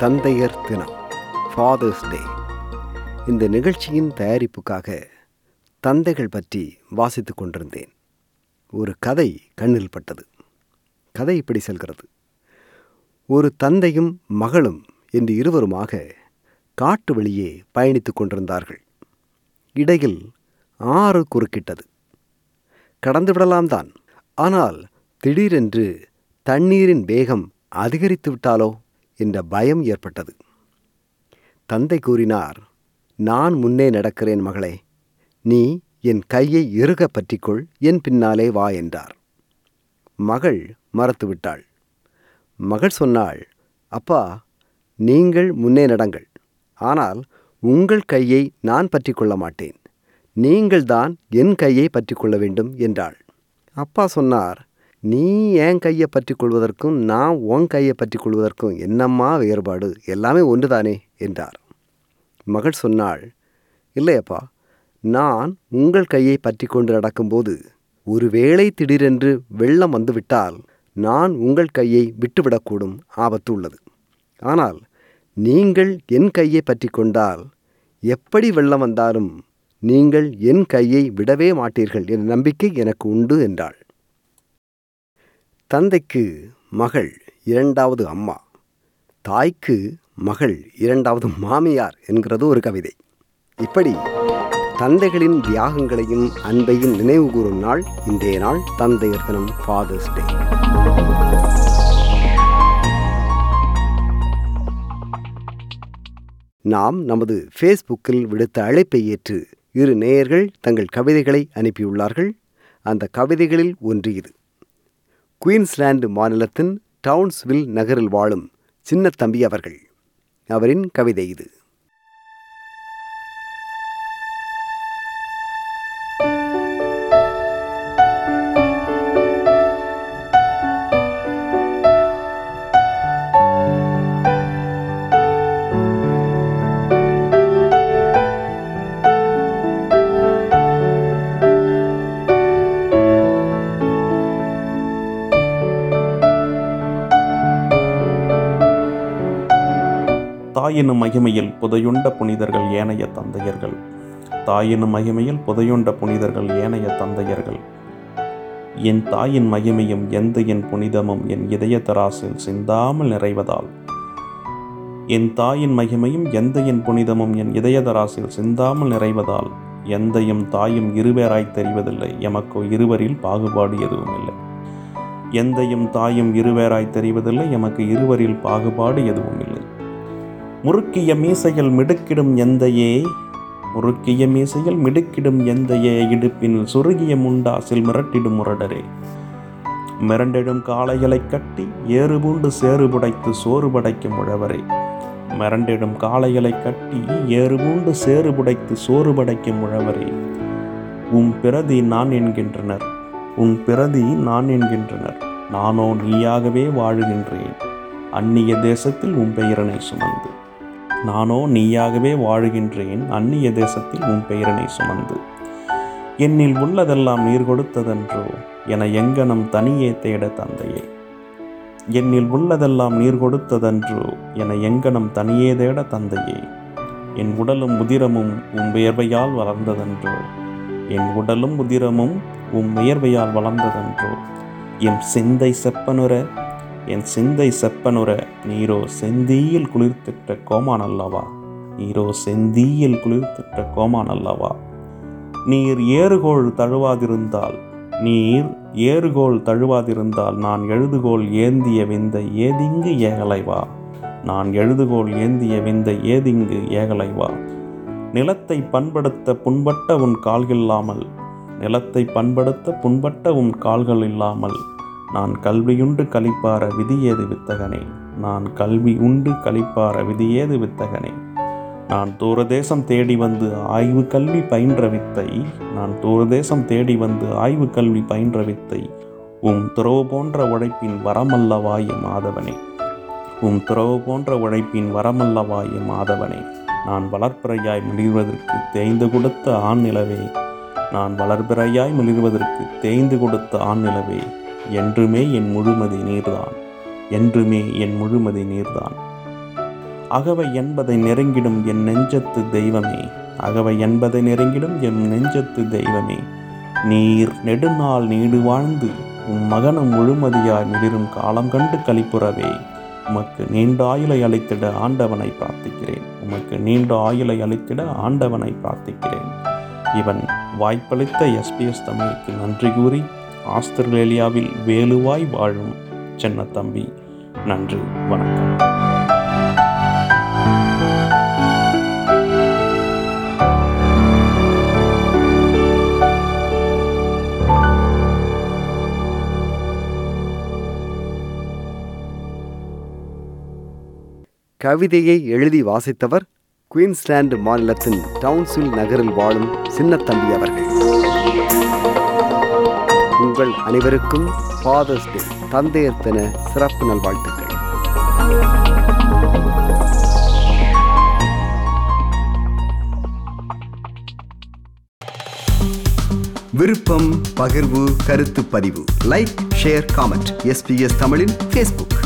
தந்தையர் தினம் ஃபாதர்ஸ் டே இந்த நிகழ்ச்சியின் தயாரிப்புக்காக தந்தைகள் பற்றி வாசித்துக் கொண்டிருந்தேன். ஒரு கதை கண்ணில் பட்டது. கதை இப்படி செல்கிறது. ஒரு தந்தையும் மகளும் என்று இருவருமாக காட்டு வழியே பயணித்துக் கொண்டிருந்தார்கள். இடையில் ஆறு குறுக்கிட்டது. கடந்து விடலாம் தான். ஆனால் திடீரென்று தண்ணீரின் வேகம் அதிகரித்து விட்டாலோ? என்ற பயம் ஏற்பட்டது. தந்தை கூறினார் நான் முன்னே நடக்கிறேன் மகளே நீ என் கையை இறுக பற்றிக்கொள் என் பின்னாலே வா என்றார். மகள் மறத்துவிட்டாள் மகள் சொன்னாள் அப்பா நீங்கள் முன்னே நடங்கள். ஆனால் உங்கள் கையை நான் பற்றி கொள்ள மாட்டேன். நீங்கள்தான் என் கையை பற்றி கொள்ள வேண்டும் என்றாள். அப்பா சொன்னார் நீ என் கையை பற்றி கொள்வதற்கும் நான் உன் கையை பற்றி கொள்வதற்கும் என்னம்மா வேறுபாடு? எல்லாமே ஒன்றுதானே? என்றார். மகள் சொன்னாள் இல்லையப்பா நான் உங்கள் கையை பற்றி கொண்டு நடக்கும்போது ஒருவேளை திடீரென்று வெள்ளம் வந்துவிட்டால் நான் உங்கள் கையை விட்டுவிடக்கூடும் ஆபத்து உள்ளது ஆனால் நீங்கள் என் கையை பற்றி கொண்டால் எப்படி வெள்ளம் வந்தாலும் நீங்கள் என் கையை விடவே மாட்டீர்கள் என்ற நம்பிக்கை எனக்கு உண்டு என்றாள். தந்தைக்கு மகள் இரண்டாவது அம்மா தாய்க்கு மகள் இரண்டாவது மாமியார் என்கிறது ஒரு கவிதை. இப்படி தந்தைகளின் தியாகங்களையும் அன்பையும் நினைவு கூறும் நாள் இன்றைய நாள் தந்தையர் தினம் ஃபாதர்ஸ் டே நாம் நமது ஃபேஸ்புக்கில் விடுத்த அழைப்பை ஏற்று இரு நேயர்கள் தங்கள் கவிதைகளை அனுப்பியுள்ளார்கள். அந்த கவிதைகளில் ஒன்று இது. குயின்ஸ்லாந்து மாநிலத்தின் டவுன்ஸ்வில் நகரில் வாழும் சின்ன தம்பி அவர்கள். அவரின் கவிதை இது. தாயினும் மகிமையில் புதையுண்ட புனிதர்கள் ஏனைய தந்தையர்கள். தாயினும் மகிமையில் புதையுண்ட புனிதர்கள் ஏனைய தந்தையர்கள். என் தாயின் மகிமையும் எந்த என் புனிதமும் என் இதய தராசில் சிந்தாமல் நிறைவதால். என் தாயின் மகிமையும் எந்த என் புனிதமும் என் இதய தராசில் சிந்தாமல் நிறைவதால் எந்தையும் தாயும் இருவேராய் தெரிவதில்லை. எமக்கு இருவரில் பாகுபாடு எதுவும் இல்லை எந்தையும் தாயும் இருவேராய் தெரிவதில்லை. எமக்கு இருவரில் பாகுபாடு எதுவும் இல்லை முறுக்கிய மீசையில் மிடுக்கிடும் எந்தையே முறுக்கிய மீசையில் மிடுக்கிடும் எந்தையே இடுப்பின் சுருகிய முண்டாசில் மிரட்டிடும் முரடரே. மிரண்டிடும் காளைகளைக் கட்டி ஏறு பூண்டு சேறு புடைத்து சோறு படைக்கும் உழவரே மிரண்டிடும் காளைகளைக் கட்டி ஏறு பூண்டு சேறு சோறு படைக்கும் உழவரே உம் பிரதி நான் என்கின்றனர் உன் பிரதி நான் என்கின்றனர் நானோ நீயாகவே வாழுகின்றேன். அந்நிய தேசத்தில் உன் பெயரனை சுமந்து. நானோ நீயாகவே வாழுகின்றேன் அந்நிய தேசத்தில் உன் பெயரனை சுமந்து. என்னில் உள்ளதெல்லாம் நீர் கொடுத்ததென்றோ என எங்கனம் தனியே தேட தந்தையே. என்னில் உள்ளதெல்லாம் நீர் கொடுத்ததென்றோ என எங்கனம் தனியே தேட தந்தையே. என் உடலும் உதிரமும் உன் வியர்வையால் வளர்ந்ததென்றோ என் உடலும் உதிரமும் உன் வியர்வையால் வளர்ந்ததென்றோ என் சிந்தை செப்பனுற என் சிந்தை செப்பனுற நீரோ செந்தியில் குளிர்த்திட்ட கோமான் அல்லவா? நீரோ செந்தியில் குளிர்த்திட்ட கோமான் அல்லவா? நீர் ஏறுகோள் தழுவாதிருந்தால் நீர் ஏறுகோள் தழுவாதிருந்தால் நான் எழுதுகோள் ஏந்திய விந்த ஏதிங்கு ஏகலைவா? நான் எழுதுகோள் ஏந்திய விந்த ஏதிங்கு ஏகலைவா? நிலத்தை பண்படுத்த புண்பட்ட உன் கால்கில்லாமல் நிலத்தை பண்படுத்த புண்பட்ட உன் கால்கள் இல்லாமல் நான் கல்வியுண்டு கழிப்பார விதியேது வித்தகனே? நான் கல்வி உண்டு கழிப்பார விதியேது வித்தகனே? நான் தூரதேசம் தேடி வந்து ஆய்வு கல்வி பயின்ற வித்தை. நான் தூரதேசம் தேடி வந்து ஆய்வு கல்வி பயின்ற வித்தை. உம் துறவு போன்ற உழைப்பின் வரமல்லவாய மாதவனே. உம் துறவு போன்ற உழைப்பின் வரமல்லவாய மாதவனே. நான் வளர்ப்பிறையாய் மிளிர்வதற்கு தேய்ந்து கொடுத்த ஆண் நிலவே. நான் வளர்பிறையாய் மிளிர்வதற்கு தேய்ந்து கொடுத்த ஆண் நிலவே. என்றுமே என் முழுமதி நீர்தான். என்றுமே என் முழுமதி நீர்தான். அகவை என்பதை நெருங்கிடும் என் நெஞ்சத்து தெய்வமே. அகவை என்பதை நெருங்கிடும் என் நெஞ்சத்து தெய்வமே. நீர் நெடுநாள் நீடு வாழ்ந்து உம் மகனும் முழுமதியாய் மிளிரும் காலம் கண்டு கழிப்புறவே உமக்கு நீண்ட ஆயுளை அளித்திட ஆண்டவனை பிரார்த்திக்கிறேன். உமக்கு நீண்ட ஆயுளை அளித்திட ஆண்டவனை பிரார்த்திக்கிறேன். இவன் வாய்ப்பளித்த எஸ்பிஎஸ் தமிழுக்கு நன்றி கூறி ஆஸ்திரேலியாவில் வேலுவாய் வாழும் சின்னத்தம்பி. நன்றி வணக்கம். கவிதையை எழுதி வாசித்தவர் குயின்ஸ்லாந்து மாநிலத்தின் டவுன்சில் நகரில் வாழும் சின்னத்தம்பி அவர்கள். உங்கள் அனைவருக்கும் ஃபாதர்ஸ் டே தந்தையர் தின சிறப்பு நல்வாழ்த்துக்கள். விருப்பம் பகிர்வு கருத்து பதிவு. லைக் ஷேர் காமெண்ட் எஸ்பிஎஸ் தமிழின் ஃபேஸ்புக்